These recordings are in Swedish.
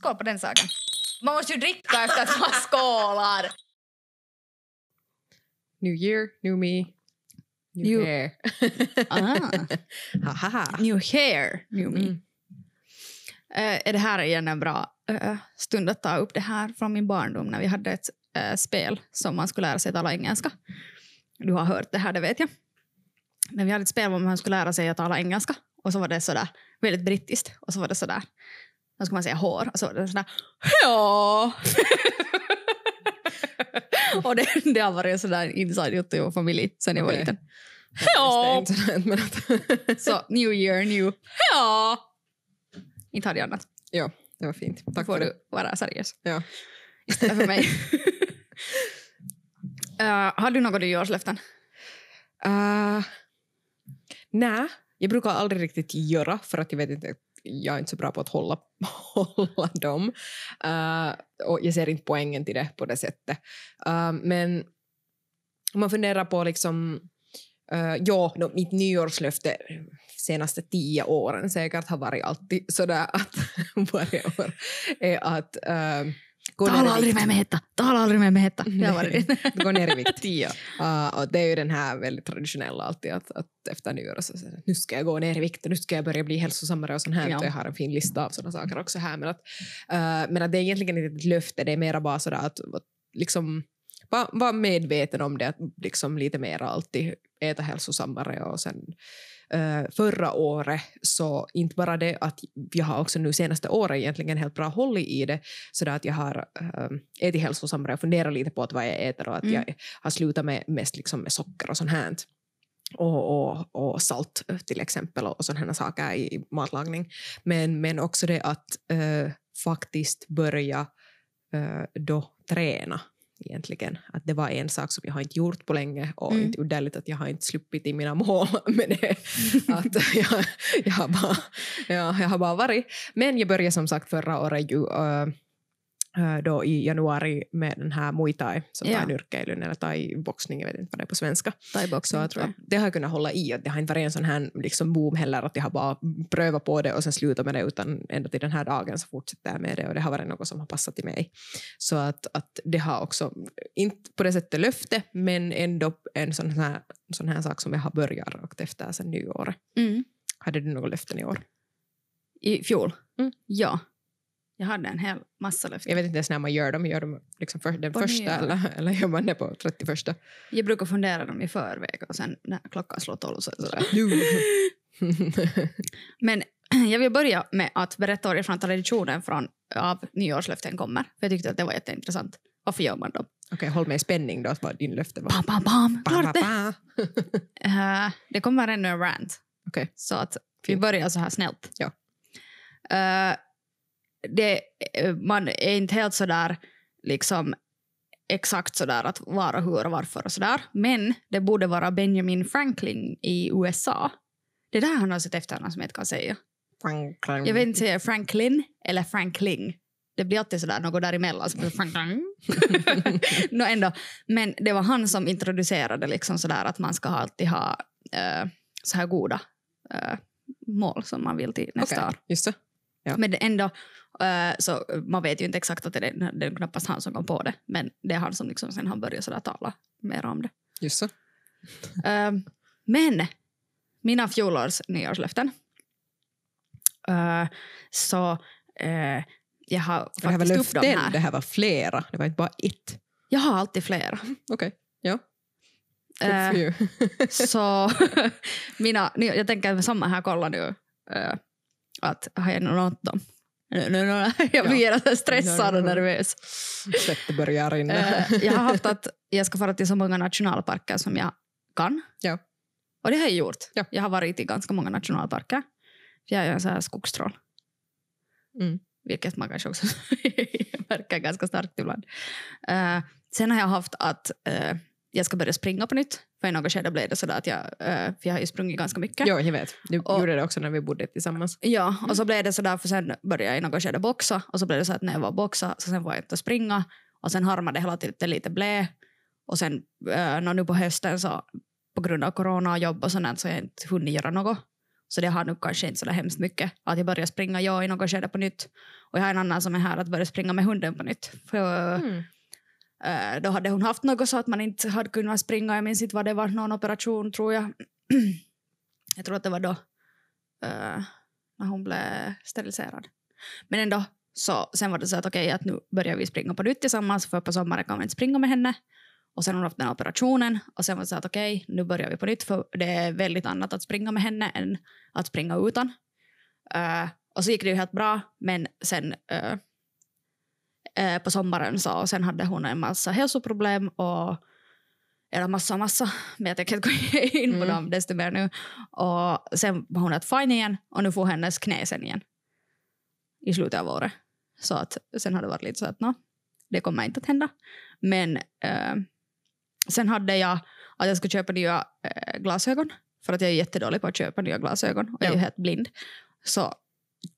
Skål på den saken. Man måste ju dricka efter att man skålar. New year, new me, new, New- hair. Ah. New hair, new me. Mm. Eh, är det här igen en bra eh, stund att ta upp det här från min barndom när vi hade ett eh, spel som man skulle lära sig tala engelska. Du har hört det här, det vet jag. Men vi hade ett spel där man skulle lära sig att tala engelska och så var det sådär väldigt brittiskt och så var det sådär, vad ska man säga, hår och så var det sådär ja. och det, det har varit en sådär inside joke i vår familj sen jag var liten. Ja. Så new year, new ja. Inte har det annat. ja, det var fint. Tack får för du vara seriös. Ja. Istället för mig. uh, har du några nyårslöften? Uh, Nej, jag brukar aldrig riktigt göra för att jag vet inte, jag är inte så bra på att hålla, hålla dem. Uh, och jag ser inte poängen till det på det sättet. Uh, men om man funderar på liksom, uh, ja, no, mitt nyårslöfte senaste tio åren säkert har varit alltid sådär att varje år är att uh, Tala aldrig med mig hetta! Tala aldrig med mig hetta! Det har varit Gå ner i vikt. tio. Uh, och det är ju den här väldigt traditionella alltid att, att efter nyår så säger jag, nu ska jag gå ner i vikt och nu ska jag börja bli hälsosammare och sånt här. Ja. Och jag har en fin lista av sådana saker också här. Men att, uh, men att det är egentligen inte ett löfte, det är mera bara sådär att, att liksom vara var medveten om det, att liksom lite mer alltid äta hälsosammare och sen förra året så inte bara det att jag har också nu senaste året egentligen helt bra hållit i det så att jag har äh, ätit hälsosammare och funderat lite på att vad jag äter och att Mm. jag har slutat med mest liksom med socker och sånt här och, och, och salt eh, till exempel och, och sådana saker i, matlagning. Men, men också det att eh, faktiskt börja eh, då träna egentligen. Att det var en sak som jag har inte gjort på länge och Mm. inte uddeligt att jag har inte sluppit i mina mål med det. att jag, jag, har bara, ja, jag har bara varit. Men jag började som sagt förra året ju äh, då i januari med den här muay thai som Ja. nyrkkeilyn eller thai-boxning, jag vet inte vad det är på svenska. Så att, att det har jag kunnat hålla i. Att det har inte varit en sån här liksom boom heller att jag har bara prövat på det och sen slutat med det utan ända till den här dagen så fortsätter jag med det och det har varit något som har passat i mig. Så att, att det har också, inte på det sättet löfte men ändå en sån här, sån här sak som jag har börjat rakt efter sen nyåret. Mm. Hade du några löften i år? I fjol? Mm. Ja. Jag hade en hel massa löften. Jag vet inte ens när man gör dem. Gör dem liksom för, den På första eller, eller gör man det på 31? Jag brukar fundera dem i förväg och sen när klockan slår tolv så sådär. Men jag vill börja med att berätta varifrån traditionen från, av nyårslöften kommer. För jag tyckte att det var jätteintressant. Varför gör man dem? Okej, håll mig i spänning då vad din löfte var. Bam, bam, bam! Ba, Klart det! Eh, det kommer ännu en rant. Okej. Så att vi börjar så här snällt. Ja. Eh, det, eh, man är inte helt sådär liksom exakt sådär att var och hur och varför och sådär. Men det borde vara Benjamin Franklin i USA. Det är där han har sitt efternamn som jag inte kan säga. Franklin. Jag vet inte säga Franklin eller Frankling. Det blir alltid sådär något däremellan. Så Franklin. no, ändå. Men det var han som introducerade liksom sådär att man ska alltid ha eh, så här goda eh, mål som man vill till nästa Okej, år. just det. Ja. Men det ändå, eh, så man vet ju inte exakt att det är, det är knappast han som kom på det. Men det är han som liksom sen har börjat sådär tala mer om det. Just så. Eh, men mina fjolårs nyårslöften. Eh, så eh, jag har Det här var faktiskt upp dem löften, det här. här var flera. Det var inte bara ett. Jag har alltid flera. Okej, ja. Eh, for you. så mina, jag tänker samma här, kolla nu. eh, att har jag nått dem? Nu, nu, jag blir ja. stressad och nervös. Svettet börjar rinna. Eh, jag har haft att jag ska fara till så många nationalparker som jag kan. Ja. Och det har jag gjort. Ja. Jag har varit i ganska många nationalparker. För jag är en sån här skogstroll. Mm. Vilket man kanske också märker ganska starkt ibland. Eh, sen har jag haft att eh, jag ska börja springa på nytt. För i något skede blev det sådär att jag, eh, för jag har ju sprungit ganska mycket. Ja, jag vet. Du Och- gjorde det också när vi bodde tillsammans. Ja, och så blev det sådär för sen började jag i något skede boxa och så blev det så att när jag var boxa så sen var jag inte springa och sen harmade det hela tiden lite blä och sen äh, nu på hösten så på grund av corona och jobb och sånt så har jag inte hunnit göra något. Så det har nu kanske inte så där hemskt mycket att jag börjar springa jag i något skede på nytt. Och jag har en annan som är här att börja springa med hunden på nytt. För, Mm. Eh, då hade hon haft något så att man inte hade kunnat springa. Jag minns inte vad det var, någon operation tror jag. jag tror att det var då eh, när hon blev steriliserad. Men ändå, så sen var det så att okej, att nu börjar vi springa på nytt tillsammans för på sommaren kan man inte springa med henne. Och sen har hon haft den här operationen och sen var det så att okej, nu börjar vi på nytt för det är väldigt annat att springa med henne än att springa utan. Uh, och så gick det ju helt bra, men sen uh, eh, på sommaren så och sen hade hon en massa hälsoproblem och eller massa, massa, men jag tänker inte gå in på Mm. dem desto mer nu. Och sen var hon helt fine igen och nu får hennes knä sen igen i slutet av året. Så att sen har det varit lite så att no, det kommer inte att hända. Men eh, sen hade jag att jag skulle köpa nya eh, glasögon för att jag är jättedålig på att köpa nya glasögon och jag är Ja. helt blind. Så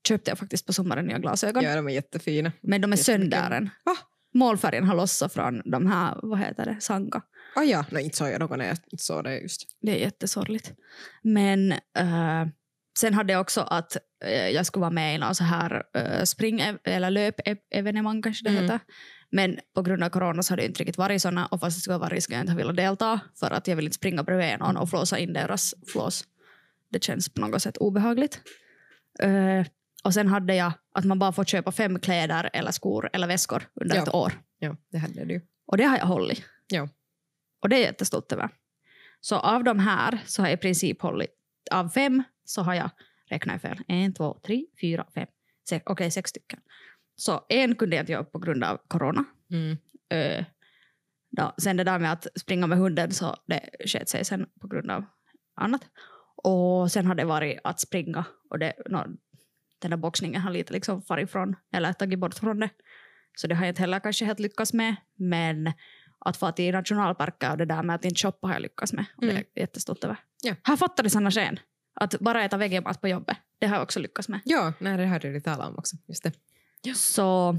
köpte jag faktiskt på sommaren nya glasögon. Ja, de är jättefina. Men de är söndären. Va? Målfärgen har lossat från de här, vad heter det, Sanka. Ah, ja, nej, inte såg jag någon när jag såg det just. Det är jättesorgligt. Men eh, sen hade jag också att eh, jag skulle vara med i någon så här uh, spring eller löpevenemang kanske det Mm. heter. Men på grund av corona så har det inte riktigt varit såna och fast det skulle ha varit skulle jag inte ha velat delta för att jag vill inte springa bredvid någon och flåsa in deras flås. Det känns på något sätt obehagligt. Eh, och sen hade jag att man bara får köpa fem kläder eller skor eller väskor under Ja. ett år. Ja, det hade du. Och det har jag hållit. Ja. Och det är jag jättestolt över. Så av de här så har jag i princip hållit, av fem så har jag, räknar jag fel, en, två, tre, fyra, fem, sex, okej sex stycken. Så en kunde jag inte göra på grund av corona. Mm. Ö, då, sen det där med att springa med hunden så det sket sig sen på grund av annat. Och sen har det varit att springa och det, no, den där boxningen har lite liksom farit ifrån eller tagit bort från det. Så det har jag inte heller kanske helt lyckats med. Men att få till nationalparker och det där med att inte shoppa har jag lyckats med. Och det är Mm. jättestolt över. Ja. Här fattar du Sanna Sken. Att bara äta vegemat på jobbet. Det har jag också lyckats med. Ja, nej, det hade du talat om också. Just det. Så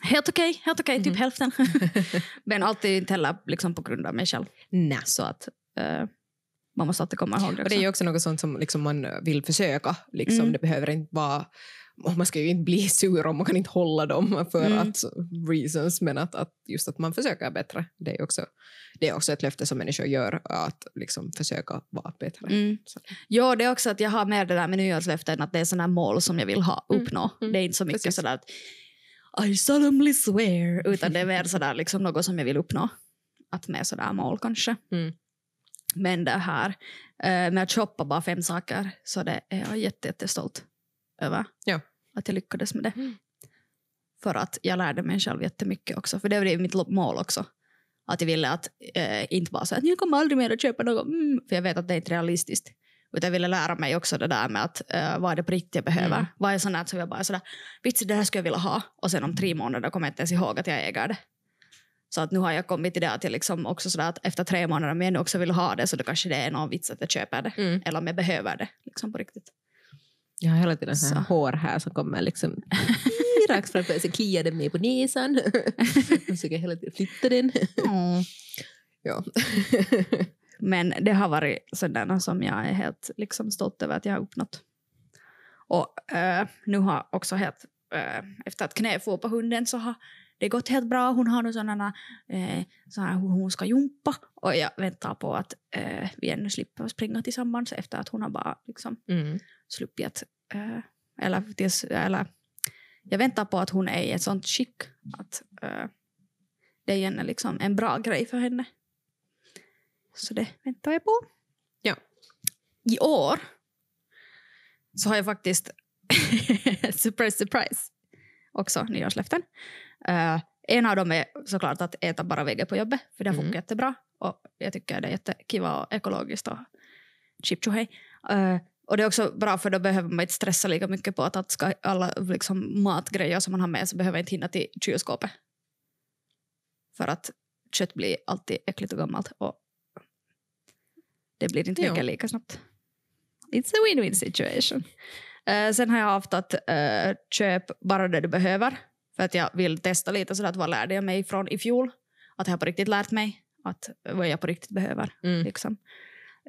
helt okej, helt okej, typ Mhm. hälften. Men alltid inte heller liksom på grund av mig själv. Nej. Så att eh, man måste alltid komma ihåg det Och det är ju också något sånt som liksom man vill försöka. Liksom. Mm. Det behöver inte vara... Man ska ju inte bli sur om man kan inte hålla dem för Mm. att reasons, men att, att just att man försöker bättre. Det är också, det är också ett löfte som människor gör, att liksom försöka vara bättre. Mm. Ja, det är också att jag har med det där med nyårslöften att det är sådana mål som jag vill ha, Mm, uppnå. mm, Det är inte så mycket precis. sådär att I solemnly swear, utan det är mer sådär liksom något som jag vill uppnå. Att med sådär mål kanske. Mm. Men det här eh, med att shoppa bara fem saker så det är jag jätte, jättestolt över. Ja. Att jag lyckades med det. Mm. För att jag lärde mig själv jättemycket också. För det var mitt mål också. Att jag ville att eh, inte bara så att jag kommer aldrig mer att köpa något. Mm, för jag vet att det är inte realistiskt. Utan jag ville lära mig också det där med att eh, vad är det på riktigt jag behöver. Mm. Vad är sånt som jag bara är sådär, vitsi det här skulle jag vilja ha. Och sen om tre månader kommer jag inte ens ihåg att jag äger det. Så att nu har jag kommit till det att jag liksom också sådär att efter tre månader om jag nu också vill ha det så då kanske det är någon vits att jag köper det. Mm. Eller om jag behöver det liksom på riktigt. Jag har hela tiden så hår här som kommer liksom rakt framför sig, kliar den mig på näsan. Jag försöker hela tiden flytta den. Ja. Men det har varit sådana som jag är helt liksom, stolt över att jag har uppnått. Och eh, nu har också helt, eh, efter att knä får på hunden så har det gått helt bra. Hon har nu sådana, eh, så här, hur hon ska jumpa och jag väntar på att eh, vi ännu slipper springa tillsammans efter att hon har bara liksom, Mm. sluppit att, eh, eller, tills, eller jag väntar på att hon är i ett sånt skick att eh, det är en, liksom, en bra grej för henne. Så det väntar jag på. Ja. I år så har jag faktiskt, surprise surprise, också nyårslöften. Uh, en av dem är såklart att äta bara veggie på jobbet, för det har Mm. funkat jättebra. Och jag tycker det är jättekiva och ekologiskt och chip. Uh, och det är också bra för då behöver man inte stressa lika mycket på att, att ska alla liksom, matgrejer som man har med sig behöver inte hinna till kylskåpet. För att kött blir alltid äckligt och gammalt och det blir inte veggie lika snabbt. It's a win-win situation. Eh, sen har jag haft att uh, köp bara det du behöver. För att jag vill testa lite sådär att vad lärde jag mig från i fjol. Att jag har på riktigt lärt mig att vad jag på riktigt behöver. Mm. Liksom.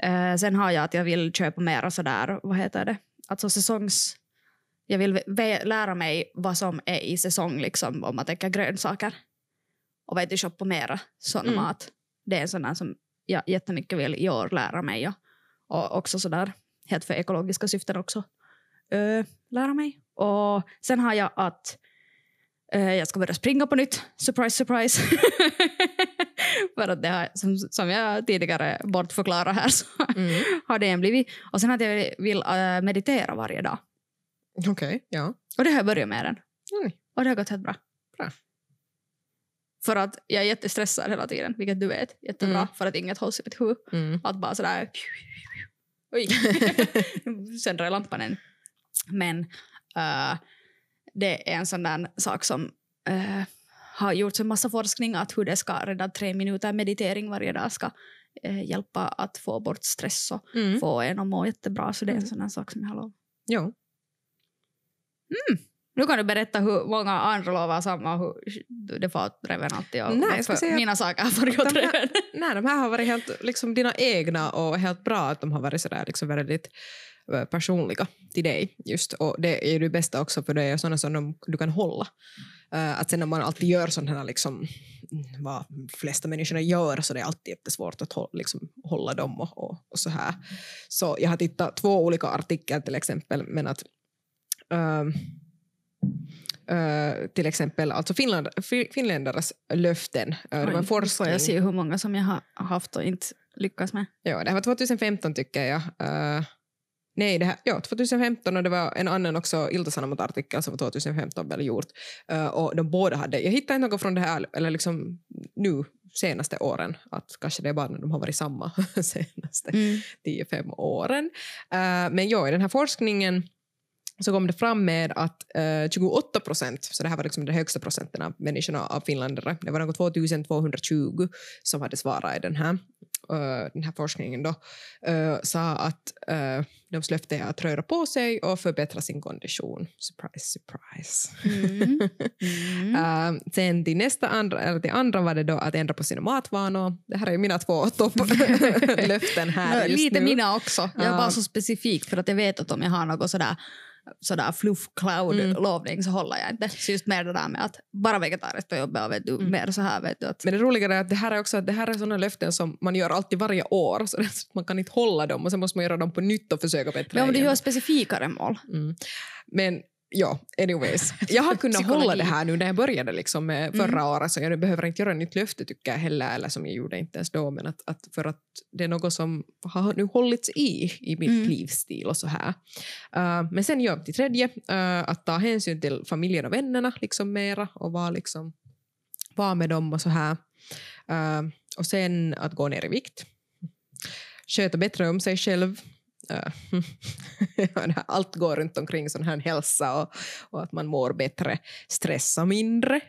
Eh, sen har jag att jag vill köpa mera sådär, vad heter det, alltså säsongs... Jag vill lära mig vad som är i säsong liksom, om man tänker grönsaker. Och vet du, shoppa mera sån Mm. mat. Det är en sån där som jag jättemycket vill i år lära mig. Och, och också sådär, helt för ekologiska syften också, eh, lära mig. Och sen har jag att jag ska börja springa på nytt. Surprise, surprise. för att det har, som, som jag tidigare bortförklarade här så Mm. har det en blivit. Och sen att jag vill eh, meditera varje dag. Okej, ja. Och det har jag börjat med redan. Mm. Och det har gått helt bra. Bra. För att jag är jättestressad hela tiden, vilket du vet. Jättebra, Mm. för att inget hålls i mitt huvud. Mm. Att bara sådär... Oj! Sen drar lampan än. Men eh, det är en sån där sak som eh, har gjorts en massa forskning att hur det ska redan tre minuter meditering varje dag ska eh, hjälpa att få bort stress och Mm. få en att må jättebra. Så det är en Mm. sån där sak som jag har lovat. Ja. Nu kan du berätta hur många andra lovar samma och hur det får åt reven alltid. Och Nej, jag säga- mina saker har farit åt De här- reven. Nej, de här har varit helt liksom, dina egna och helt bra att de har varit sådär liksom, väldigt personliga till dig. Just. Och det är ju det bästa också för det är sådana som de, du kan hålla. Eh, att sen när man alltid gör sådana här, liksom, mm, vad de flesta människorna gör så det är alltid jättesvårt att hålla, liksom, hålla dem och, och, och så här. Så jag har tittat två olika artiklar till exempel men att ehm, eh, till exempel alltså Finland, fi- finländares löften. Uh, det var forskning. jag se hur många som jag har haft och inte lyckats med. Ja, det här var 2015 tycker jag. Eh, nej, det här, ja, 2015 och det var en annan också Ilta-Sanomat-artikel som var 2015 väl gjort. Eh, och de båda hade, jag hittade inte något från det här, eller liksom nu senaste åren, att kanske det är bara när de har varit samma senaste Mm. 10-5 åren. Eh, men ja, i den här forskningen så kom det fram med att eh, 28 procent, så det här var liksom den högsta procenten av människorna av finländare, det var något 2220 som hade svarat i den här, den här forskningen då, eh, sa att uh, deras löfte är att röra på sig och förbättra sin kondition. Surprise, surprise. Mm. Mm. Eh, sen till nästa andra, eller till andra var det då att ändra på sina matvanor. Det här är ju mina två topplöften här just Lite nu. mina också. Jag är bara så specifik för att jag vet att om jag har något sådär sådär fluff cloud Mm. så håller jag inte. Så just mer det där med att bara vegetariskt på jobbet och vet du, Mm. mer så här vet du att Men det roliga är att det här är också det här är sådana löften som man gör alltid varje år så man kan inte hålla dem och sen måste man göra dem på nytt och försöka bättra men om du gör specifikare mål. Mm. Men ja, anyways. Jag har kunnat hålla det här nu när jag började liksom med förra Mm. året så jag behöver inte göra nytt löfte tycker jag heller eller som jag gjorde inte ens då men att, att för att det är något som har nu hållits i i min Mm. livsstil och så här. Uh, men sen ja, till tredje uh, att ta hänsyn till familjen och vännerna liksom mera och vara liksom vara med dem och så här. Uh, och sen att gå ner i vikt. Sköta bättre om sig själv. Här- allt går runt omkring sån här hälsa och, och att man mår bättre, stressa mindre.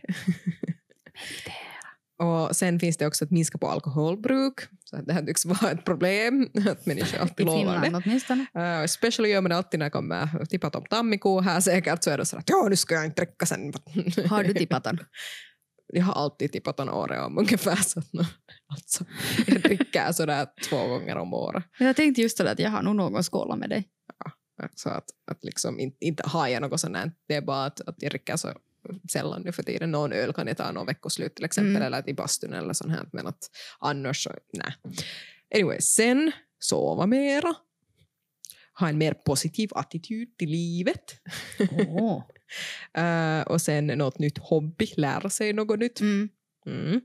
och sen finns det också att minska på alkoholbruk. Så det här tycks vara ett problem, att människor I alltid lovar det. Finland åtminstone. Uh, especially gör man det alltid när det kommer tippat om tammiko här säkert så är det så att ja nu ska jag inte dricka sen. Har du tippat den? Jag har alltid tippat en året om ungefär så att alltså, jag dricker sådär två gånger om året. Jag tänkte just det att jag har nog någon skåla med dig. Så att, att liksom inte, inte har jag något sånt det är bara att, att jag dricker så sällan nu för tiden. Någon öl kan jag ta någon veckoslut till exempel Mm. eller till bastun eller sånt här men att annars så nej. Anyway, sen sova mera. Ha en mer positiv attityd till livet. Åh. Eh, och sen något nytt hobby, lära sig något nytt. Mm. Mm.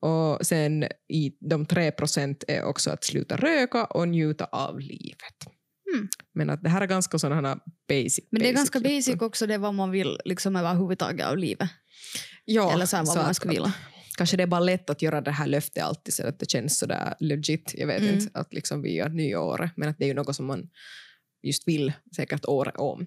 Och sen i de tre procent är också att sluta röka och njuta av livet. Mm. Men att det här är ganska sådana basic. Men det är ganska basic också det vad man vill liksom överhuvudtaget av livet. Ja, Eller så här, vad så man skulle vilja. Kanske det är bara lätt att göra det här löftet alltid så att det känns sådär legit. Jag vet Mm. inte, att liksom vi gör nyåret. Men att det är ju något som man just vill säkert året om.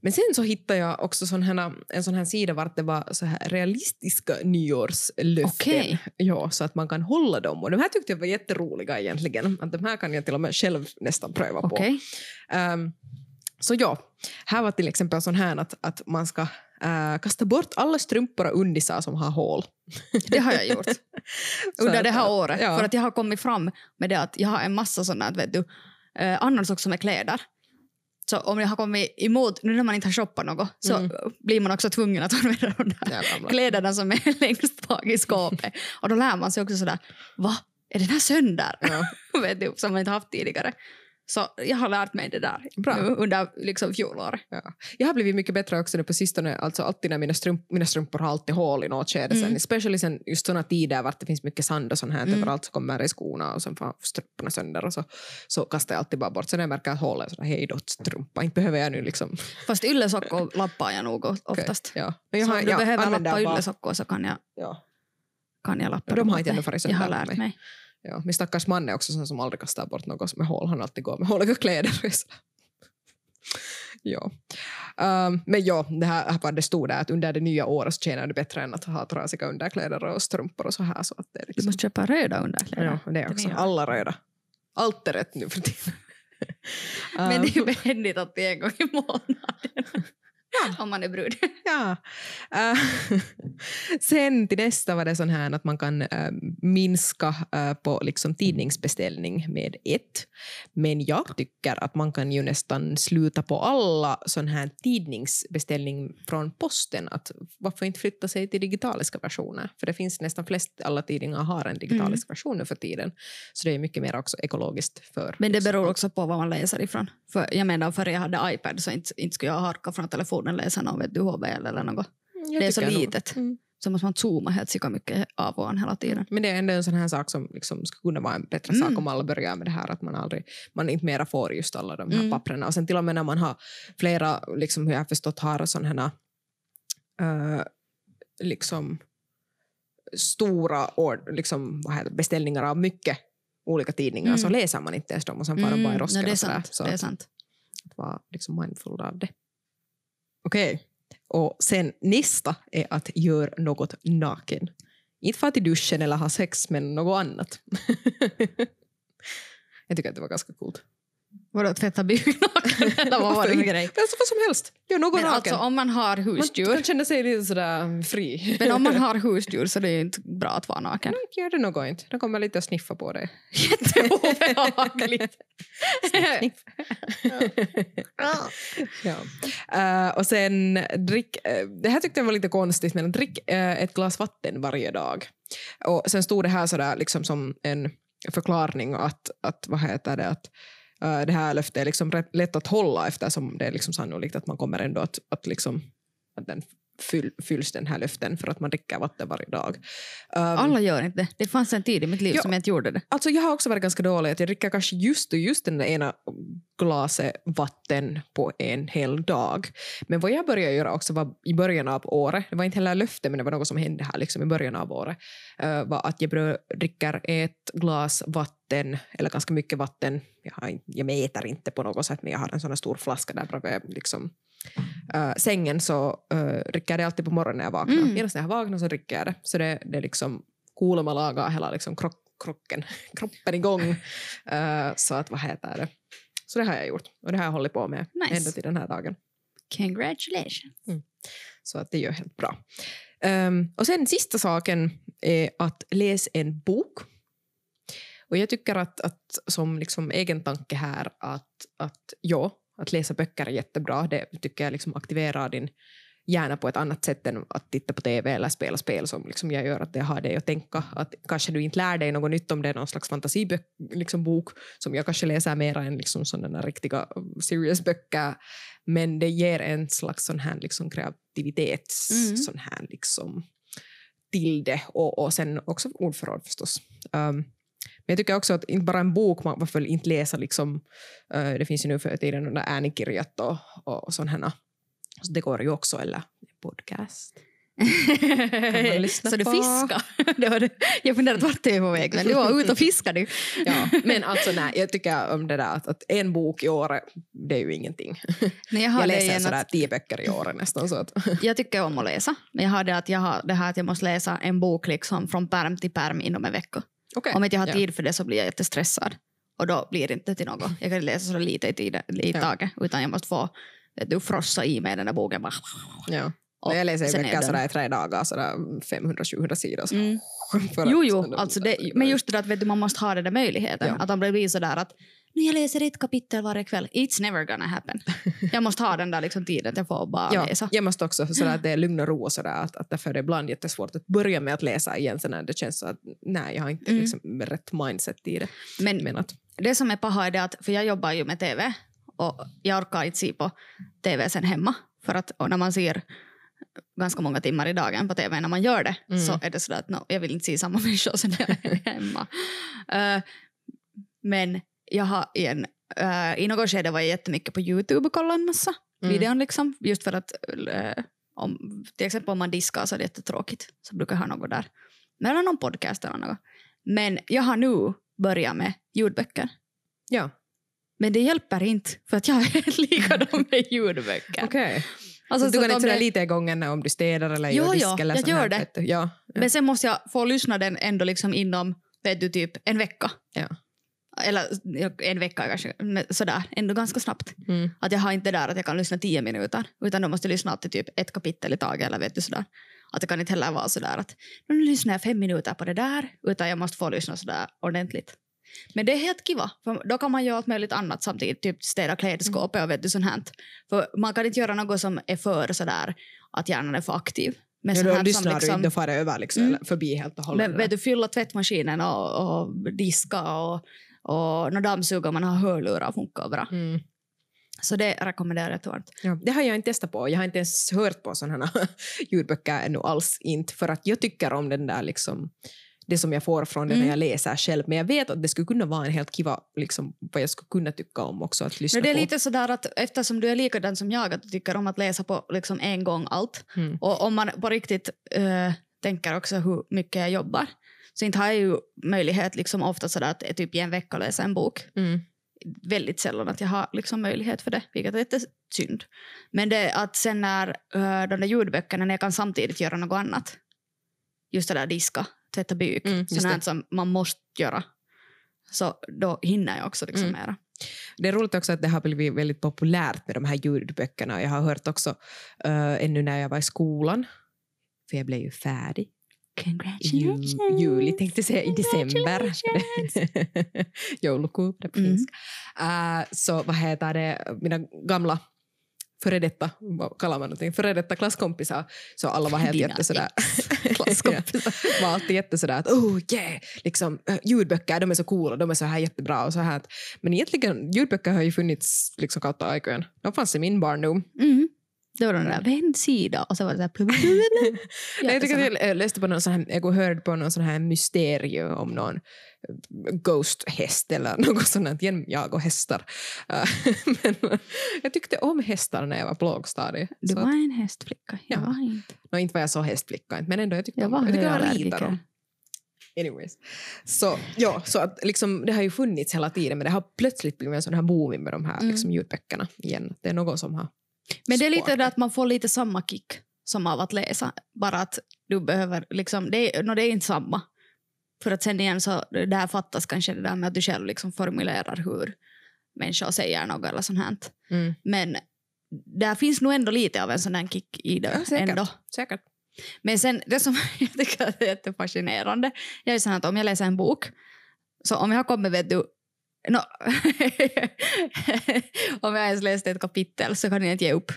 Men sen så hittade jag också sån här, en sån här sida vart det var så här realistiska nyårslöften. Okej. Ja, så att man kan hålla dem. Och de här tyckte jag var jätteroliga egentligen. Att de här kan jag till och med själv nästan pröva på. Okej. Ehm, så ja, här var till exempel sån här att, att man ska eh, kasta bort alla strumpor och undisar som har hål. Det har jag gjort. under det här året. ja. För att jag har kommit fram med det att jag har en massa sådana, vet du, eh, annars också med kläder. Så om jag har kommit emot, nu när man inte har shoppat något, så Mm. blir man också tvungen att använda de där kläderna som är längst bak i skåpet. Och då lär man sig också sådär, va? Är den här sönder? Ja. vet du, som man inte haft tidigare. Så jag har lärt mig det där Bra. nu under liksom fjolåret. Ja. Jag har blivit mycket bättre också nu på sistone. Alltså alltid när mina, strump, mina strumpor har alltid hål i något skede. Mm. Sen, especially sen just såna tider vart det finns mycket sand och sånt här Mm. överallt så kommer i skorna och sen får strumporna sönder och så, så kastar jag alltid bara bort. Sen när jag märker att hålet är hej då strumpa, inte behöver jag nu liksom. Fast yllesockor lappar jag nog oftast. Ja. Men jag så har, om du jag behöver lappa bara- yllesockor så kan jag, Ja. kan jag lappa De har inte ännu farit Jag har sönder lärt mig. mig. Ja, min stackars man är också sån som aldrig kastar bort något med hål. Han alltid går med håliga kläder. ja. Um, men ja, det här, här det stod där att under det nya året så tjänar det bättre än att ha trasiga underkläder och strumpor och så här. Så att det är Du liksom, måste köpa röda underkläder. ja, det också. nya. Alla röda. Allt är rätt nu för tiden. Men det är Um, ju behändigt att det är en gång i månaden. Om man är brud. Ja. Äh, sen till nästa var det sån här att man kan äh, minska äh, på liksom tidningsbeställning med ett. Men jag tycker att man kan ju nästan sluta på alla sån här tidningsbeställning från posten. Att varför inte flytta sig till digitaliska versioner? För det finns nästan flest, alla tidningar har en digitalisk version nu för tiden. Så det är mycket mer också ekologiskt för... Men det beror också på vad man läser ifrån. För jag menar, före jag hade iPad så inte, inte skulle jag harka från telefonen och läsa någon vet du, HBL eller något. Jag det är så litet. Mm. Så måste man zooma helt sika mycket av och an hela tiden. Men det är ändå en sån här sak som liksom skulle kunna vara en bättre Mm. sak om alla börjar med det här att man aldrig, man inte mera får just alla de här Mm. papperna. Och sen till och med när man har flera, liksom hur jag har förstått har sådana här uh, liksom stora or, liksom, vad heter, beställningar av mycket olika tidningar Mm. så läser man inte ens dem och sen får de bara i rosken. nej, det är och sant. Så det är att- sant. att vara liksom mindful av det. Okej. Och sen nästa är att göra något naken. Inte för att i duschen eller ha sex, men något annat. jag tycker att det var ganska coolt. Vadå, tvätta byggnaken? Eller vad var det för grej? Alltså vad som helst. Gör något Men naken. alltså om man har man, husdjur, man känner sig lite sådär fri. men om man har husdjur så det är ju inte bra att vara naken. Nej, Gör det något inte. De kommer lite att sniffa på dig. Jätteobehagligt. ja. Eh, och sen drick, eh, det här tyckte jag var lite konstigt, men drick eh, ett glas vatten varje dag. Och sen stod det här sådär liksom som en förklaring att, att vad heter det, att det här löftet är liksom rätt lätt att hålla eftersom det är liksom sannolikt att man kommer ändå att, att, liksom, att den fyll, fylls den här löften för att man dricker vatten varje dag. Um, Alla gör inte det. Det fanns en tid i mitt liv Ja. som jag inte gjorde det. Alltså jag har också varit ganska dålig. Att jag dricker kanske just och just den där ena glaset vatten på en hel dag. Men vad jag började göra också var i början av året, det var inte heller löfte men det var något som hände här liksom i början av året, eh, var att jag började dricker ett glas vatten, eller ganska mycket vatten, jag, har, jag mäter inte på något sätt men jag har en sån här stor flaska där bredvid liksom, eh, sängen så uh, dricker jag det alltid på morgonen när jag vaknar. Mm. Genast när jag vaknar så dricker jag det. Så det, det liksom kuulemma lagar hela liksom krock, krocken, kroppen igång. Eh, så att vad heter det? Så det har jag gjort och det har jag hållit på med Nice. ända till den här dagen. Congratulations. Så att det gör helt bra. Ehm, och sen sista saken är att läsa en bok. Och jag tycker att, att som liksom egen tanke här att, att ja, att läsa böcker är jättebra. Det tycker jag liksom aktiverar din hjärna på ett annat sätt än att titta på tv eller spela spel som liksom jag gör att det har dig att tänka. Att kanske du inte lär dig något nytt om det är någon slags fantasibok liksom bok, som jag kanske läser mera än liksom sådana riktiga serious böcker. Men det ger en slags sån här liksom kreativitets Mm. sån här liksom till det och, och sen också ordförråd förstås. Um, men jag tycker också att inte bara en bok, man väl inte läsa liksom, uh, det finns ju nu för tiden de där äänikirjat och, och, sådana. Så det går ju också, eller podcast. så du på? fiskar? det var det. Jag funderade vart du är på väg, men du var ute och fiskade. Ja, men alltså nej, jag tycker om det där att, att en bok i året, det är ju ingenting. Men jag, Jag har det läser sådär att, tio böcker i året nästan. Så att, jag tycker om att läsa, men jag har det, att jag har det här att jag måste läsa en bok liksom från perm till perm inom en vecka. Okay. Om inte jag har tid för det så blir jag jättestressad. Och då blir det inte till något. Jag kan läsa så lite i, tid, i Ja. taget, utan jag måste få du, frossa i mig den där boken. Bara. Ja. Och jag läser böcker den- sådär i tre dagar, sådär 500-700 sidor. Så. Mm. Jo, jo, alltså det, men just det där att vet du, man måste ha den där möjligheten. Ja. Att om det blir sådär att nu jag läser ett kapitel varje kväll. It's never gonna happen. jag måste ha den där liksom tiden att jag får bara Ja, läsa. jag måste också sådär att det är lugn och ro och sådär att, att därför är det ibland jättesvårt att börja med att läsa igen sen när det känns så att nej, jag har inte Mm. liksom rätt mindset i det. Men Men att, det som är paha är det att, för jag jobbar ju med tv och jag orkar inte se på tv sen hemma. För att när man ser ganska många timmar i dagen på tv när man gör det Mm. så är det sådär att no, jag vill inte se samma människor när jag är hemma. Eh, men jag har i, en, uh, i något skede var jag jättemycket på Youtube och kollade en massa Mm. videon liksom. Just för att eh, om, till exempel om man diskar så är det jättetråkigt så brukar jag ha något där. Men eller någon podcast eller något. Men jag har nu börjat med ljudböcker. ja, Men det hjälper inte för att jag är likadan med ljudböcker. okej. Alltså, du så kan inte det- lite i gången om du städar eller Jo, gör disk ja, eller jag gör här, det. du. Ja, ja. Men sen måste jag få lyssna den ändå liksom inom vet du, typ en vecka. Ja. Eller en vecka kanske, sådär, ändå ganska snabbt. Mm. Att jag har inte där att jag kan lyssna tio minuter, utan då måste jag lyssna till typ ett kapitel i taget. Eller vet du, sådär. Att det kan inte heller vara sådär att nu lyssnar jag fem minuter på det där, utan jag måste få lyssna sådär ordentligt. Men det är helt kiva, för då kan man göra allt möjligt annat samtidigt, typ städa klädskåpet och vet du sånt här. För man kan inte göra något som är för sådär att hjärnan är för aktiv. Men Ja, då lyssnar du liksom- inte, då far över liksom, Mm. förbi helt och hållet. men vet du, fylla tvättmaskinen och, och diska och, och när dammsuga man har hörlurar funkar bra. Mm. Så det rekommenderar jag varmt. Ja, det har jag inte testat på. Jag har inte ens hört på sådana här ljudböcker ännu alls. Inte för att jag tycker om den där liksom, det som jag får från det Mm. när jag läser själv. Men jag vet att det skulle kunna vara en helt kiva, liksom, vad jag skulle kunna tycka om också att lyssna Men det är på. lite sådär att eftersom du är likadan som jag, att du tycker om att läsa på liksom en gång allt. Mm. Och om man på riktigt eh, tänker också hur mycket jag jobbar, så inte har jag ju möjlighet liksom ofta sådär att typ i en vecka läsa en bok. Mm. väldigt sällan att jag har liksom möjlighet för det, vilket är lite synd. Men det att sen när uh, de där ljudböckerna, när jag kan samtidigt göra något annat, just det där diska, tvätta byk, Mm, sånt som man måste göra, så då hinner jag också liksom Mm. mera. Det är roligt också att det har blivit väldigt populärt med de här ljudböckerna. Jag har hört också uh, ännu när jag var i skolan, för jag blev ju färdig i ju, juli, tänkte säga i december. Joulukuu på Mm. Uh, så vad heter det, mina gamla före detta, vad kallar man någonting, före detta klasskompisar, så alla var helt Dina jätte sådär, klasskompisar. var alltid jätte sådär att oh yeah, liksom, ljudböcker de är så coola, de är så här jättebra och så här. Men egentligen, ljudböcker har ju funnits liksom kautta aikojen. De fanns i min barndom. Mm. Det var den där vänd sida och så var det så här... Nej, jag tycker att jag läste på någon sån här, jag hörde på någon sån här mysterie om någon ghost-häst eller något sånt igen jag och hästar. Äh, Men jag tyckte om hästar när jag var på lågstadiet. Du var en hästflicka, jag Ja. var inte. no, inte var jag så hästflicka, men ändå jag tyckte Jag om var jag tyckte ritar om. Anyways. Så, ja, så att liksom, det har ju funnits hela tiden men det har plötsligt blivit en sån här boom med de här Mm. liksom, ljudböckerna igen. Det är något som har Men det är lite det att man får lite samma kick som av att läsa. Bara att du behöver, liksom, det, är, no, det är inte samma. För att sen igen så, det här fattas kanske det där med att du själv liksom formulerar hur människor säger något eller sånt här. Mm. Men där finns nog ändå lite av en sån här kick i det. Ja, säkert. ändå. Säkert. Men sen, det som jag tycker är jättefascinerande, jag är sån att om jag läser en bok, så om jag har kommit, vet du, no, om jag ens läst ett kapitel så kan jag inte ge upp.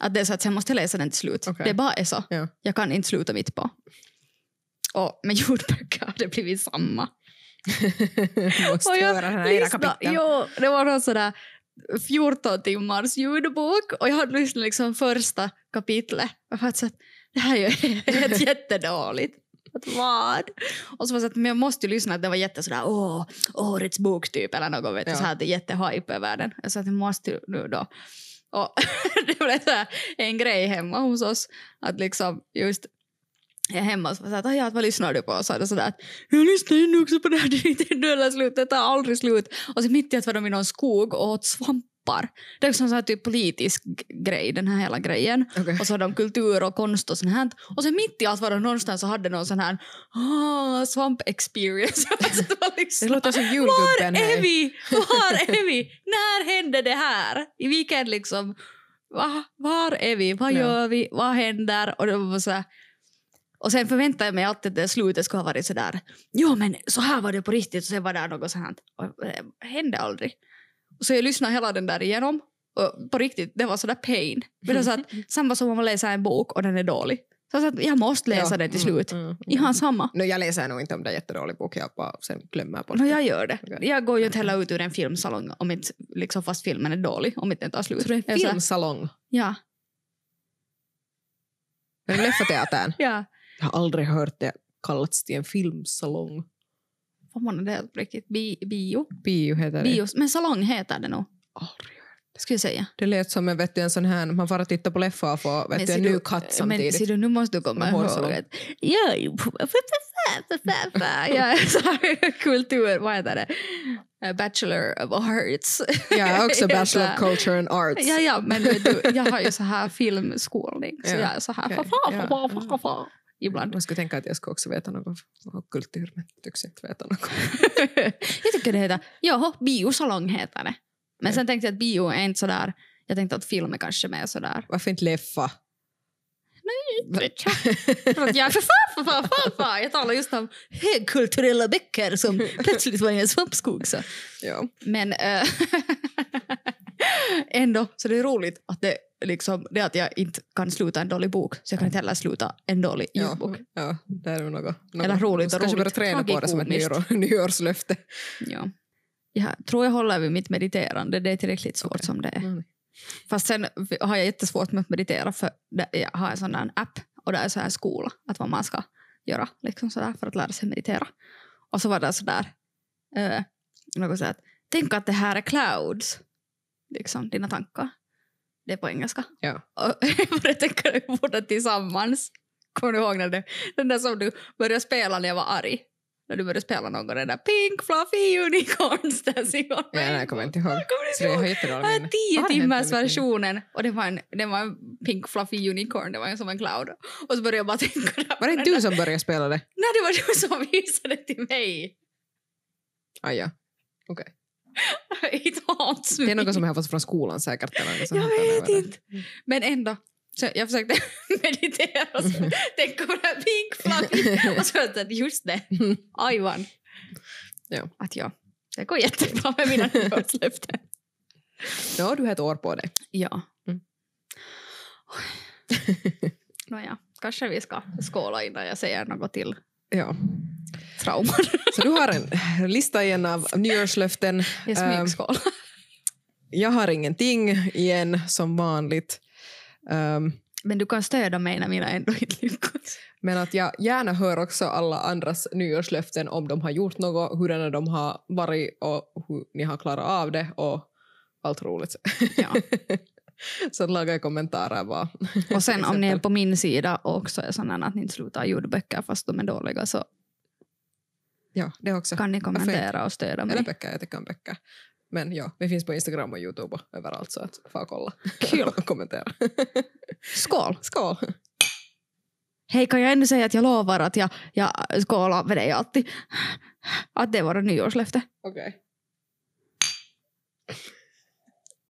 Att det är så att sen måste jag läsa den till slut. Okej. Det bara är så. Ja. Jag kan inte sluta mitt på. Och med ljudböcker har det blivit samma. Måste Och jag höra den här kapiteln. Jo, det var någon sådär 14 timmars ljudbok och jag hade lyssnat liksom första kapitlet. Jag var så att det här är ju jättedåligt. Att vad? Och så var det så att men jag måste ju lyssna att det var jätte sådär åh, årets bok typ eller något vet du, Ja. så här, det är jättehype över den. Så att jag måste nu då. Och det blev så här en grej hemma hos oss att liksom just jag är hemma och så var jag såhär, vad lyssnar du på? Och så sådär att jag lyssnar ju nu också på det här, det är inte slut, det tar aldrig slut. Och så mitt i att var de i någon skog och åt svampar. Det är liksom så här typ politisk grej, den här hela grejen. Okej. Och så har de kultur och konst och sånt här. Och sen mitt i allt var de någonstans och hade någon sån här ah, swamp experience. Så det, var liksom, Det låter som var julgubben. är här. vi? Var är vi? När hände det här? I vilken liksom Va? Var är vi? Vad Ja. gör vi? Vad händer? Och, det var så här, och sen förväntade jag mig alltid att det slutet skulle ha varit sådär, jo men så här var det på riktigt och sen var det något sånt. Och det hände aldrig. Så jag lyssnade hela den där igenom och på riktigt, det var sådär pain. Men det var så att, samma som om man läser en bok och den är dålig. Så att jag måste läsa Ja, den till mm, slut. mm, mm. Ihan samma. No, jag läser nog inte om det är jättedålig bok, jag bara sen glömmer bort No, det. jag gör det. Okej. Jag går ju inte heller ut ur en filmsalong om inte, liksom, fast filmen är dålig, om inte den tar slut. Så det är Jag en filmsalong? Ja. Leffateatern? ja. Jag har aldrig hört det kallats till en filmsalong. Vad man det på riktigt? Bi, bio? Bio heter det. bio? Men salong heter det nog, Aldrig skulle jag säga. Det lät som en, vet du, en sån här, man får titta på Leffa och få vet du, en ny katt Men samtidigt. ser du, nu måste du komma ihåg att jag är så här kultur, vad heter det? Bachelor of Arts. Jag är också Bachelor of Culture and Arts. Ja, ja, men du, jag har ju så här filmskolning, så Ja, jag är så här fa, fa, fa, fa, fa, fa, ibland. Man skulle tänka att jag skulle också veta något om kultur, men tycks inte veta något. jag tycker det heter, ja, biosalong heter det. Men sen tänkte jag att bio är inte sådär, jag tänkte att film är kanske mer sådär. Varför inte Leffa? För att jag, för fan, för fan, för fan, jag talar just om högkulturella böcker som plötsligt var i en svampskog. Så. ja. Men äh, ändå, så det är roligt att det, liksom, det att jag inte kan sluta en dålig bok, så jag kan inte heller sluta en dålig Ja, ljudbok. ja, det är nog något. något. Eller roligt och Kanske börja roligt. träna på det som ett nyår, nyårslöfte. Ja. Jag tror jag håller vid mitt mediterande, det är tillräckligt svårt Okej. som det är. Mm. Fast sen har jag jättesvårt med att meditera för jag har en sån där app och det är så här skola, att vad man ska göra liksom så där, för att lära sig meditera. Och så var det sådär, uh, något så här, tänk att det här är clouds, liksom dina tankar. Det är på engelska. Ja. Och jag började tänka på det tillsammans. Kommer du ihåg när det, den där som du började spela när jag var arg? När du började spela någon gång, den där Pink Fluffy Unicorns Dancing on Ja, nej, jag kommer inte ihåg. Kommer det Jag har tio det timmars versionen och det var, en, det var en pink fluffy unicorn, det var en som en cloud. Och så började jag bara tänka där Var det inte du som började spela det? Nej, det var du som visade till mig. Ah, ja. Okej. It haunts me. Det är något som jag har fått från skolan säkert. Eller Jag vet inte. Men ändå. Så jag försökte meditera och så tänka på det här pink fluffy. Och så att just det, Aivan. Ja. Att ja, det går jättebra med mina nyårslöften. Ja, du har ett år på dig. Ja. Mm. Nåja, kanske vi ska skåla innan jag säger något till Ja. Trauman. Så du har en lista igen av nyårslöften. Jag Ehm, smygskål. Jag har ingenting igen som vanligt. Ehm, Men du kan stödja mig när mina ändå inte lyckas. men att jag gärna hör också alla andras nyårslöften om de har gjort något, hurdana de har varit och hur ni har klarat av det och allt roligt. Ja. Så laga kommentarer bara. Och sen om ni är på min sida och också är sådana att ni inte slutar ljudböcker fast de är dåliga så Ja, det också. kan ni kommentera och stödja Eller mig. böcker, jag tycker om böcker. Men ja, vi finns på Instagram och Youtube och överallt så att få kolla Kul. och kommentera. Skål! Skål! Hej, kan jag ännu säga att jag lovar att jag, jag skålar med dig alltid. Att det var ett nyårslöfte. Okej.